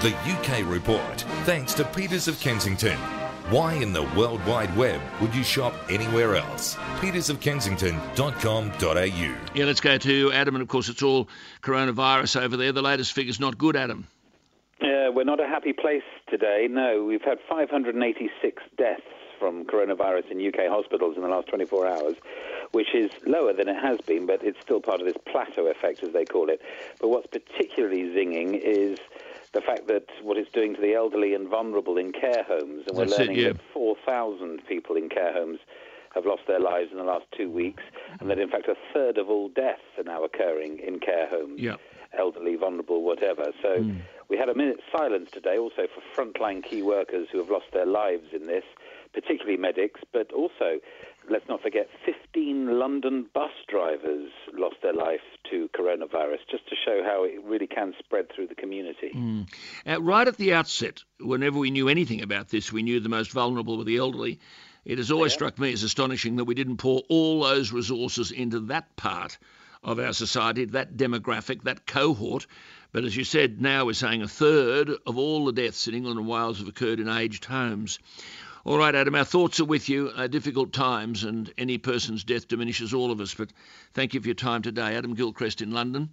The UK Report, thanks to Peters of Kensington. Why in the World Wide Web would you shop anywhere else? petersofkensington.com.au. Yeah, let's go to Adam, and of course it's all coronavirus over there. The latest figure's not good, Adam. Yeah, we're not a happy place today. No, we've had 586 deaths from coronavirus in UK hospitals in the last 24 hours, which is lower than it has been, but it's still part of this plateau effect, as they call it. But what's particularly zinging is the fact that what it's doing to the elderly and vulnerable in care homes, and we're That's it, learning yeah. that 4,000 people in care homes have lost their lives in the last two weeks, and that in fact a third of all deaths are now occurring in care homes Yeah. Elderly, vulnerable, whatever. So we had a minute's silence today also for frontline key workers who have lost their lives in this, particularly medics, but also, let's not forget, 15 London bus drivers lost their life to coronavirus, just to show how it really can spread through the community. Uh, right at the outset, whenever we knew anything about this, we knew the most vulnerable were the elderly. It has always struck me as astonishing that we didn't pour all those resources into that part of our society, that demographic, that cohort. But as you said, now we're saying a third of all the deaths in England and Wales have occurred in aged homes. All right, Adam, our thoughts are with you. Uh, difficult times, and any person's death diminishes all of us. But thank you for your time today. Adam Gilchrist in London.